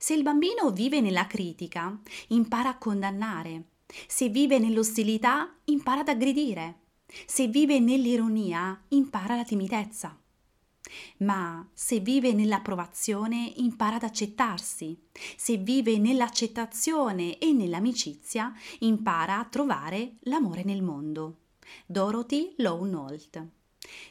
Se il bambino vive nella critica, impara a condannare. Se vive nell'ostilità, impara ad aggredire. Se vive nell'ironia, impara la timidezza. Ma se vive nell'approvazione, impara ad accettarsi. Se vive nell'accettazione e nell'amicizia, impara a trovare l'amore nel mondo. Dorothy Lownolt.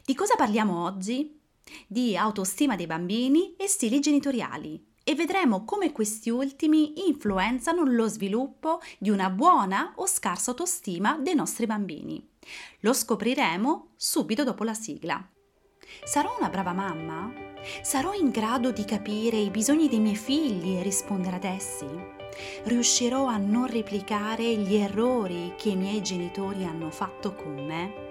Di cosa parliamo oggi? Di autostima dei bambini e stili genitoriali e vedremo come questi ultimi influenzano lo sviluppo di una buona o scarsa autostima dei nostri bambini. Lo scopriremo subito dopo la sigla. Sarò una brava mamma? Sarò in grado di capire i bisogni dei miei figli e rispondere ad essi? Riuscirò a non replicare gli errori che i miei genitori hanno fatto con me?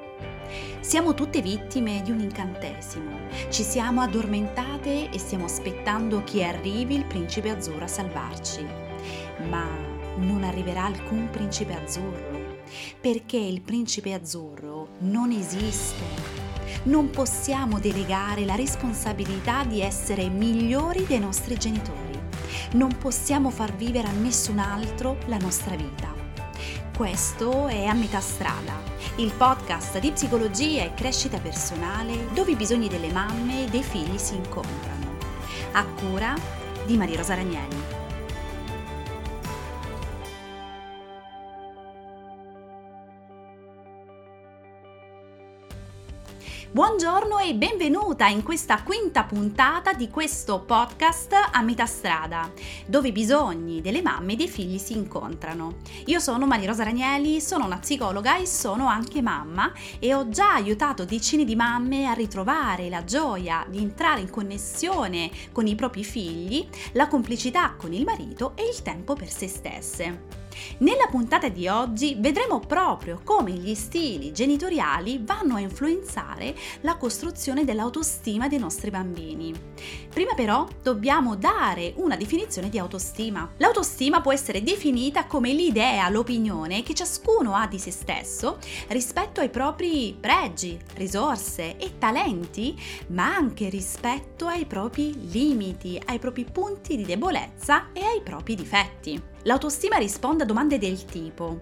Siamo tutte vittime di un incantesimo. Ci siamo addormentate e stiamo aspettando che arrivi il principe azzurro a salvarci. Ma non arriverà alcun principe azzurro, perché il principe azzurro non esiste. Non possiamo delegare la responsabilità di essere migliori dei nostri genitori. Non possiamo far vivere a nessun altro la nostra vita. Questo è A metà strada, il podcast di psicologia e crescita personale dove i bisogni delle mamme e dei figli si incontrano. A cura di Maria Rosa Ragnelli. Buongiorno e benvenuta in questa quinta puntata di questo podcast a metà strada, dove i bisogni delle mamme e dei figli si incontrano. Io sono Maria Rosa Ranieli, sono una psicologa e sono anche mamma e ho già aiutato decine di mamme a ritrovare la gioia di entrare in connessione con i propri figli, la complicità con il marito e il tempo per se stesse. Nella puntata di oggi vedremo proprio come gli stili genitoriali vanno a influenzare la costruzione dell'autostima dei nostri bambini. Prima però dobbiamo dare una definizione di autostima. L'autostima può essere definita come l'idea, l'opinione che ciascuno ha di se stesso rispetto ai propri pregi, risorse e talenti, ma anche rispetto ai propri limiti, ai propri punti di debolezza e ai propri difetti. L'autostima risponde a domande del tipo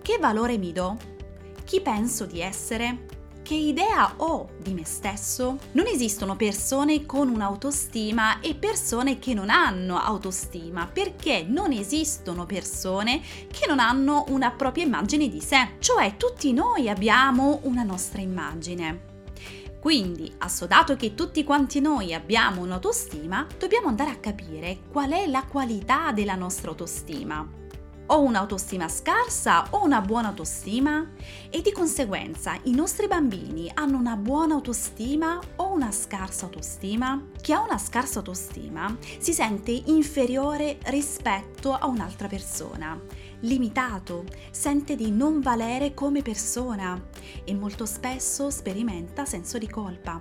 che valore mi do? Chi penso di essere? Che idea ho di me stesso? Non esistono persone con un'autostima e persone che non hanno autostima, perché non esistono persone che non hanno una propria immagine di sé, cioè tutti noi abbiamo una nostra immagine. Quindi, assodato che tutti quanti noi abbiamo un'autostima, dobbiamo andare a capire qual è la qualità della nostra autostima. Ho un'autostima scarsa o una buona autostima? E di conseguenza i nostri bambini hanno una buona autostima o una scarsa autostima? Chi ha una scarsa autostima si sente inferiore rispetto a un'altra persona limitato, sente di non valere come persona e molto spesso sperimenta senso di colpa.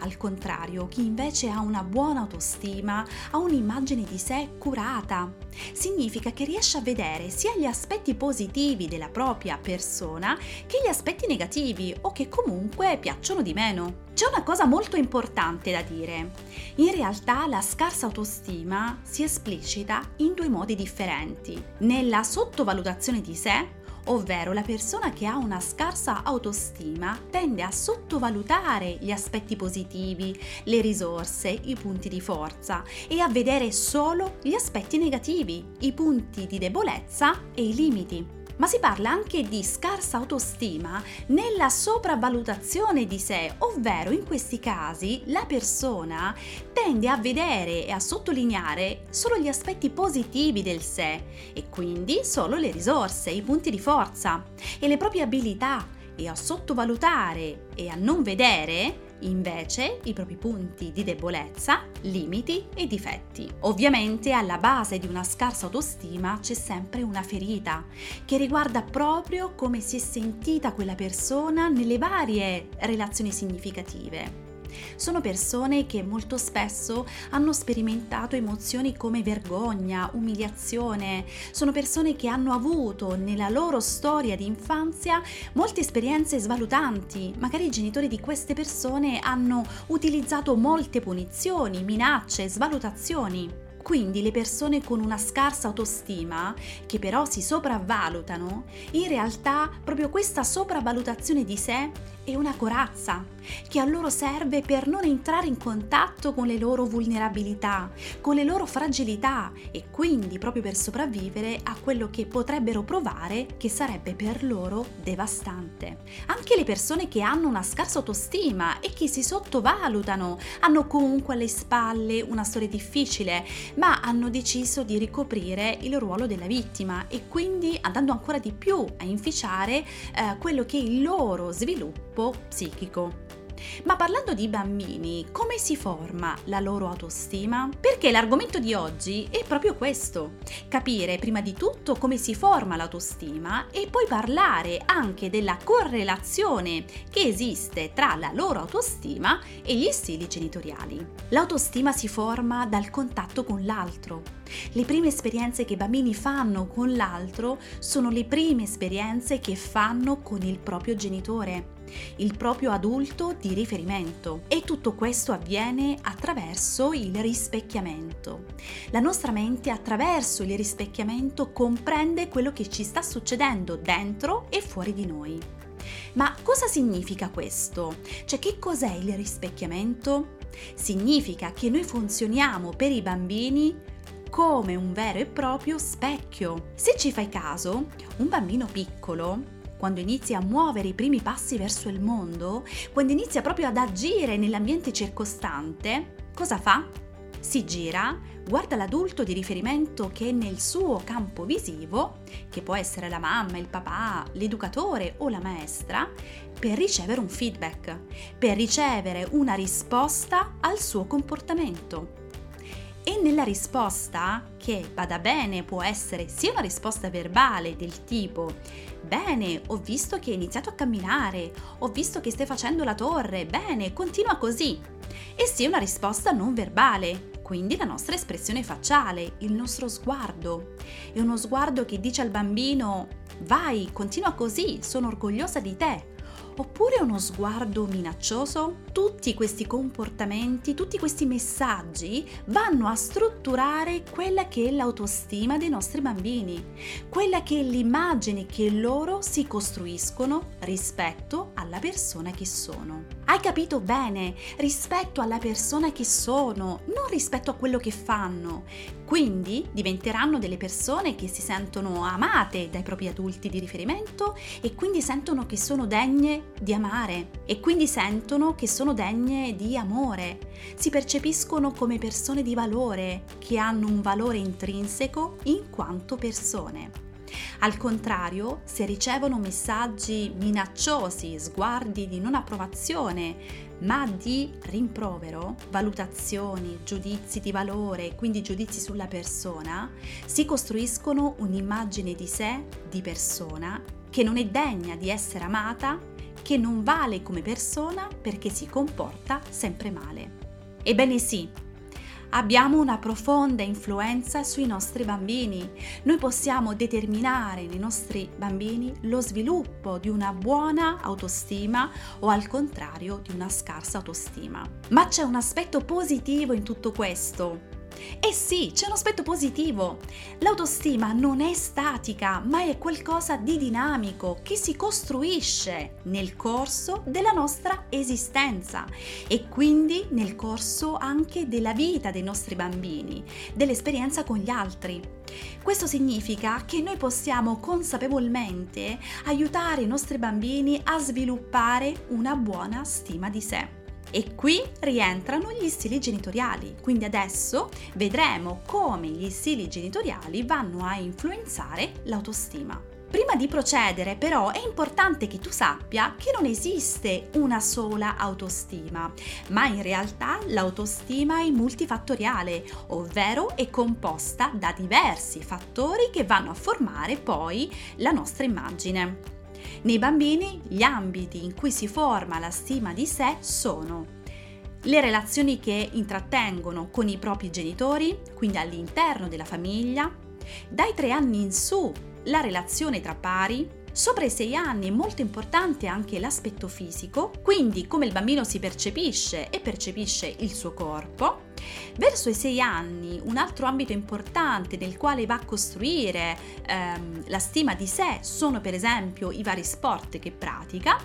Al contrario, chi invece ha una buona autostima ha un'immagine di sé curata. Significa che riesce a vedere sia gli aspetti positivi della propria persona che gli aspetti negativi o che comunque piacciono di meno. C'è una cosa molto importante da dire. In realtà la scarsa autostima si esplicita in due modi differenti. Nella sottovalutazione di sé, ovvero la persona che ha una scarsa autostima tende a sottovalutare gli aspetti positivi, le risorse, i punti di forza e a vedere solo gli aspetti negativi, i punti di debolezza e i limiti ma si parla anche di scarsa autostima nella sopravvalutazione di sé, ovvero in questi casi la persona tende a vedere e a sottolineare solo gli aspetti positivi del sé e quindi solo le risorse, i punti di forza e le proprie abilità e a sottovalutare e a non vedere invece i propri punti di debolezza, limiti e difetti. Ovviamente alla base di una scarsa autostima c'è sempre una ferita che riguarda proprio come si è sentita quella persona nelle varie relazioni significative. Sono persone che molto spesso hanno sperimentato emozioni come vergogna, umiliazione, sono persone che hanno avuto nella loro storia di infanzia molte esperienze svalutanti, magari i genitori di queste persone hanno utilizzato molte punizioni, minacce, svalutazioni. Quindi le persone con una scarsa autostima, che però si sopravvalutano, in realtà proprio questa sopravvalutazione di sé è una corazza che a loro serve per non entrare in contatto con le loro vulnerabilità, con le loro fragilità e quindi proprio per sopravvivere a quello che potrebbero provare che sarebbe per loro devastante. Anche le persone che hanno una scarsa autostima e che si sottovalutano hanno comunque alle spalle una storia difficile, ma hanno deciso di ricoprire il ruolo della vittima e quindi andando ancora di più a inficiare eh, quello che è il loro sviluppo psichico. Ma parlando di bambini, come si forma la loro autostima? Perché l'argomento di oggi è proprio questo, capire prima di tutto come si forma l'autostima e poi parlare anche della correlazione che esiste tra la loro autostima e gli stili genitoriali. L'autostima si forma dal contatto con l'altro. Le prime esperienze che i bambini fanno con l'altro sono le prime esperienze che fanno con il proprio genitore il proprio adulto di riferimento e tutto questo avviene attraverso il rispecchiamento. La nostra mente attraverso il rispecchiamento comprende quello che ci sta succedendo dentro e fuori di noi. Ma cosa significa questo? Cioè che cos'è il rispecchiamento? Significa che noi funzioniamo per i bambini come un vero e proprio specchio. Se ci fai caso, un bambino piccolo quando inizia a muovere i primi passi verso il mondo, quando inizia proprio ad agire nell'ambiente circostante, cosa fa? Si gira, guarda l'adulto di riferimento che è nel suo campo visivo, che può essere la mamma, il papà, l'educatore o la maestra, per ricevere un feedback, per ricevere una risposta al suo comportamento. E nella risposta, che bada bene può essere sia una risposta verbale del tipo Bene, ho visto che hai iniziato a camminare, ho visto che stai facendo la torre, bene, continua così. E sia una risposta non verbale, quindi la nostra espressione facciale, il nostro sguardo. È uno sguardo che dice al bambino Vai, continua così, sono orgogliosa di te oppure uno sguardo minaccioso? Tutti questi comportamenti, tutti questi messaggi vanno a strutturare quella che è l'autostima dei nostri bambini, quella che è l'immagine che loro si costruiscono rispetto alla persona che sono. Hai capito bene? Rispetto alla persona che sono, non rispetto a quello che fanno. Quindi diventeranno delle persone che si sentono amate dai propri adulti di riferimento e quindi sentono che sono degne di amare e quindi sentono che sono degne di amore. Si percepiscono come persone di valore, che hanno un valore intrinseco in quanto persone. Al contrario, se ricevono messaggi minacciosi, sguardi di non approvazione, ma di rimprovero, valutazioni, giudizi di valore, quindi giudizi sulla persona, si costruiscono un'immagine di sé, di persona, che non è degna di essere amata, che non vale come persona perché si comporta sempre male. Ebbene sì, abbiamo una profonda influenza sui nostri bambini. Noi possiamo determinare nei nostri bambini lo sviluppo di una buona autostima o al contrario di una scarsa autostima. Ma c'è un aspetto positivo in tutto questo. E sì, c'è un aspetto positivo. L'autostima non è statica, ma è qualcosa di dinamico che si costruisce nel corso della nostra esistenza e quindi nel corso anche della vita dei nostri bambini, dell'esperienza con gli altri. Questo significa che noi possiamo consapevolmente aiutare i nostri bambini a sviluppare una buona stima di sé. E qui rientrano gli stili genitoriali, quindi adesso vedremo come gli stili genitoriali vanno a influenzare l'autostima. Prima di procedere però è importante che tu sappia che non esiste una sola autostima, ma in realtà l'autostima è multifattoriale, ovvero è composta da diversi fattori che vanno a formare poi la nostra immagine. Nei bambini gli ambiti in cui si forma la stima di sé sono le relazioni che intrattengono con i propri genitori, quindi all'interno della famiglia, dai tre anni in su la relazione tra pari, Sopra i 6 anni è molto importante anche l'aspetto fisico, quindi come il bambino si percepisce e percepisce il suo corpo. Verso i 6 anni, un altro ambito importante nel quale va a costruire ehm, la stima di sé sono per esempio i vari sport che pratica,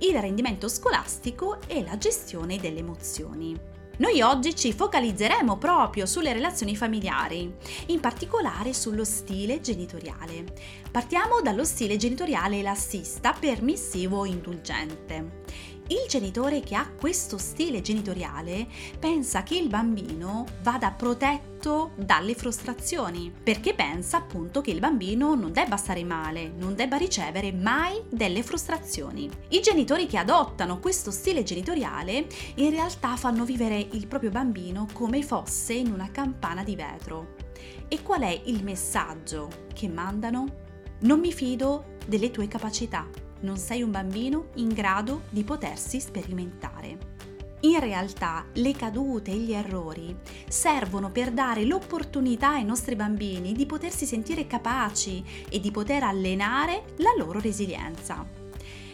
il rendimento scolastico e la gestione delle emozioni. Noi oggi ci focalizzeremo proprio sulle relazioni familiari, in particolare sullo stile genitoriale. Partiamo dallo stile genitoriale lassista, permissivo o indulgente. Il genitore che ha questo stile genitoriale pensa che il bambino vada protetto dalle frustrazioni, perché pensa appunto che il bambino non debba stare male, non debba ricevere mai delle frustrazioni. I genitori che adottano questo stile genitoriale in realtà fanno vivere il proprio bambino come fosse in una campana di vetro. E qual è il messaggio che mandano? Non mi fido delle tue capacità non sei un bambino in grado di potersi sperimentare. In realtà le cadute e gli errori servono per dare l'opportunità ai nostri bambini di potersi sentire capaci e di poter allenare la loro resilienza.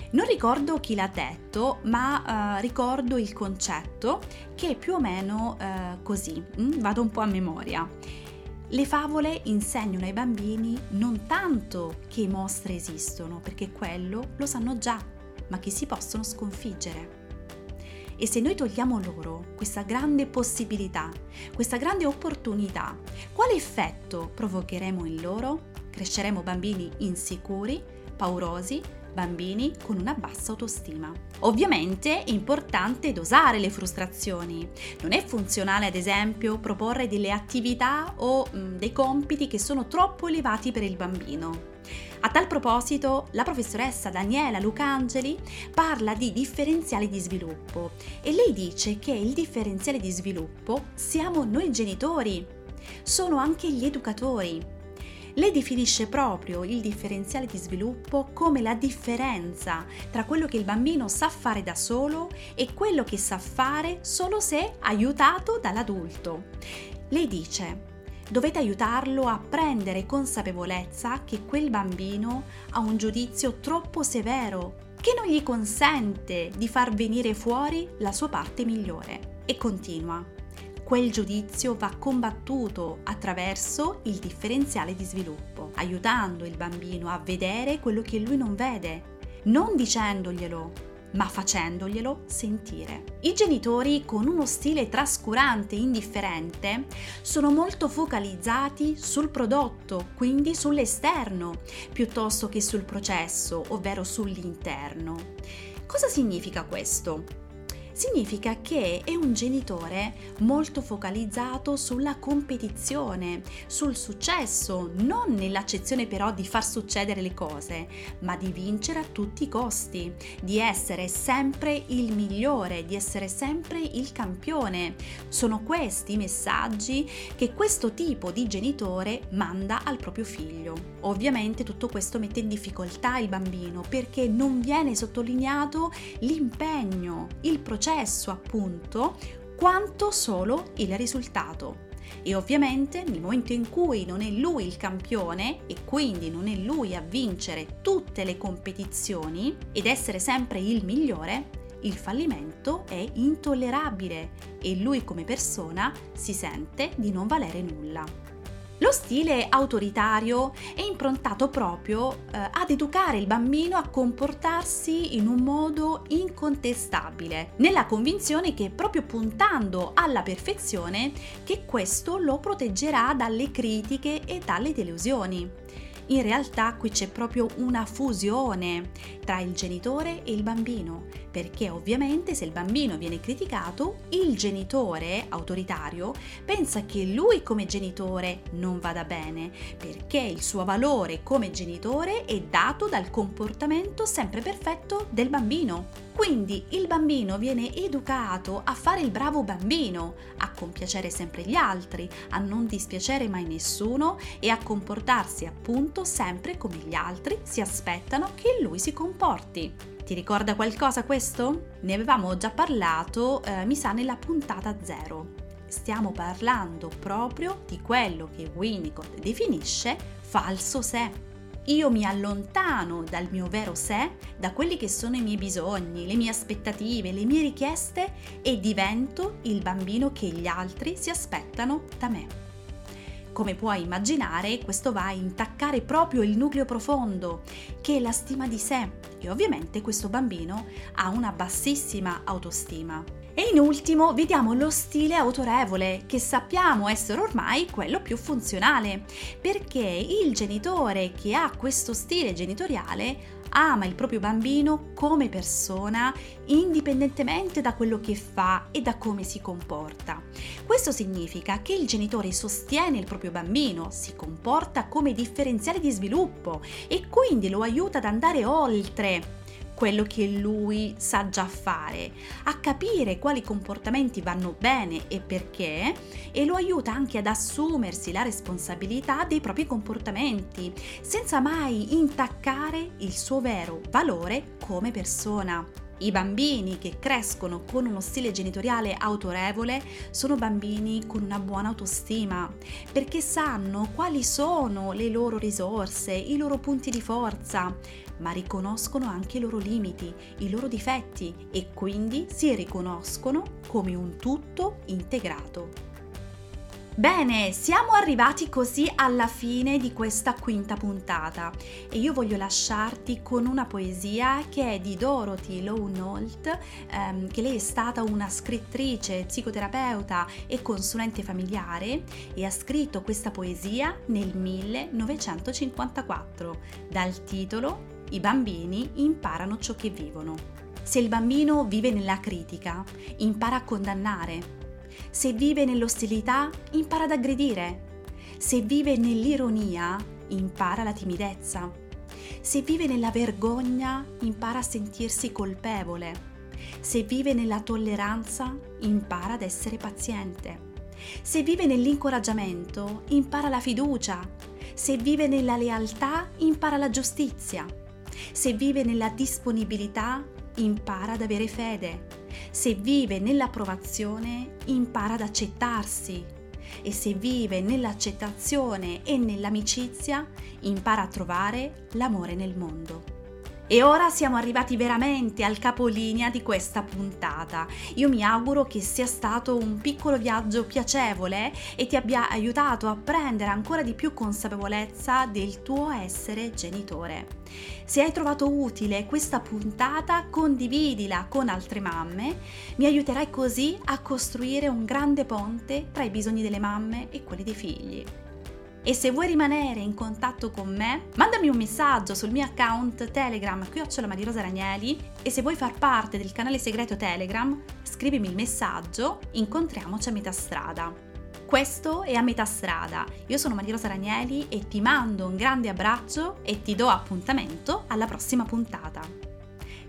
Non ricordo chi l'ha detto, ma uh, ricordo il concetto che è più o meno uh, così, mm? vado un po' a memoria. Le favole insegnano ai bambini non tanto che i mostri esistono, perché quello lo sanno già, ma che si possono sconfiggere. E se noi togliamo loro questa grande possibilità, questa grande opportunità, quale effetto provocheremo in loro? Cresceremo bambini insicuri, paurosi, bambini con una bassa autostima. Ovviamente è importante dosare le frustrazioni. Non è funzionale, ad esempio, proporre delle attività o mh, mm, dei compiti che sono troppo elevati per il bambino. A tal proposito, la professoressa Daniela Lucangeli parla di differenziali di sviluppo e lei dice che il differenziale di sviluppo siamo noi genitori, sono anche gli educatori. Lei definisce proprio il differenziale di sviluppo come la differenza tra quello che il bambino sa fare da solo e quello che sa fare solo se aiutato dall'adulto. Lei dice dovete aiutarlo a prendere consapevolezza che quel bambino ha un giudizio troppo severo che non gli consente di far venire fuori la sua parte migliore. E continua quel giudizio va combattuto attraverso il differenziale di sviluppo, aiutando il bambino a vedere quello che lui non vede, non dicendoglielo, ma facendoglielo sentire. I genitori con uno stile trascurante e indifferente sono molto focalizzati sul prodotto, quindi sull'esterno, piuttosto che sul processo, ovvero sull'interno. Cosa significa questo? Significa che è un genitore molto focalizzato sulla competizione, sul successo, non nell'accezione però di far succedere le cose, ma di vincere a tutti i costi, di essere sempre il migliore, di essere sempre il campione. Sono questi i messaggi che questo tipo di genitore manda al proprio figlio. Ovviamente tutto questo mette in difficoltà il bambino perché non viene sottolineato l'impegno, il processo processo appunto quanto solo il risultato. E ovviamente nel momento in cui non è lui il campione e quindi non è lui a vincere tutte le competizioni ed essere sempre il migliore, il fallimento è intollerabile e lui come persona si sente di non valere nulla. Lo stile autoritario è improntato proprio eh, ad educare il bambino a comportarsi in un modo incontestabile, nella convinzione che proprio puntando alla perfezione che questo lo proteggerà dalle critiche e dalle delusioni. In realtà qui c'è proprio una fusione tra il genitore e il bambino, perché ovviamente se il bambino viene criticato, il genitore autoritario pensa che lui come genitore non vada bene, perché il suo valore come genitore è dato dal comportamento sempre perfetto del bambino. Quindi il bambino viene educato a fare il bravo bambino, a compiacere sempre gli altri, a non dispiacere mai nessuno e a comportarsi appunto sempre come gli altri si aspettano che lui si comporti. Ti ricorda qualcosa questo? Ne avevamo già parlato, eh, mi sa, nella puntata 0. Stiamo parlando proprio di quello che Winnicott definisce falso sé. Io mi allontano dal mio vero sé, da quelli che sono i miei bisogni, le mie aspettative, le mie richieste e divento il bambino che gli altri si aspettano da me. Come puoi immaginare, questo va a intaccare proprio il nucleo profondo, che è la stima di sé, e ovviamente questo bambino ha una bassissima autostima. E in ultimo vediamo lo stile autorevole, che sappiamo essere ormai quello più funzionale, perché il genitore che ha questo stile genitoriale ama il proprio bambino come persona indipendentemente da quello che fa e da come si comporta. Questo significa che il genitore sostiene il proprio bambino, si comporta come differenziale di sviluppo e quindi lo aiuta ad andare oltre quello che lui sa già fare, a capire quali comportamenti vanno bene e perché e lo aiuta anche ad assumersi la responsabilità dei propri comportamenti, senza mai intaccare il suo vero valore come persona. I bambini che crescono con uno stile genitoriale autorevole sono bambini con una buona autostima, perché sanno quali sono le loro risorse, i loro punti di forza, ma riconoscono anche i loro limiti, i loro difetti e quindi si riconoscono come un tutto integrato. Bene, siamo arrivati così alla fine di questa quinta puntata e io voglio lasciarti con una poesia che è di Dorothy Lownolt, ehm, che lei è stata una scrittrice, psicoterapeuta e consulente familiare e ha scritto questa poesia nel 1954 dal titolo i bambini imparano ciò che vivono. Se il bambino vive nella critica, impara a condannare. Se vive nell'ostilità, impara ad aggredire. Se vive nell'ironia, impara la timidezza. Se vive nella vergogna, impara a sentirsi colpevole. Se vive nella tolleranza, impara ad essere paziente. Se vive nell'incoraggiamento, impara la fiducia. Se vive nella lealtà, impara la giustizia. Se vive nella disponibilità, impara ad avere fede. Se vive nell'approvazione, impara ad accettarsi. E se vive nell'accettazione e nell'amicizia, impara a trovare l'amore nel mondo. E ora siamo arrivati veramente al capolinea di questa puntata. Io mi auguro che sia stato un piccolo viaggio piacevole e ti abbia aiutato a prendere ancora di più consapevolezza del tuo essere genitore. Se hai trovato utile questa puntata, condividila con altre mamme, mi aiuterai così a costruire un grande ponte tra i bisogni delle mamme e quelli dei figli. E se vuoi rimanere in contatto con me, mandami un messaggio sul mio account Telegram Chiocciola Marirosa Ragnelli e se vuoi far parte del canale segreto Telegram, scrivimi il messaggio Incontriamoci a metà strada. Questo è a metà strada. Io sono Marirosa Ragnelli e ti mando un grande abbraccio e ti do appuntamento alla prossima puntata.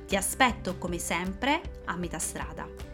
Ti aspetto come sempre a metà strada.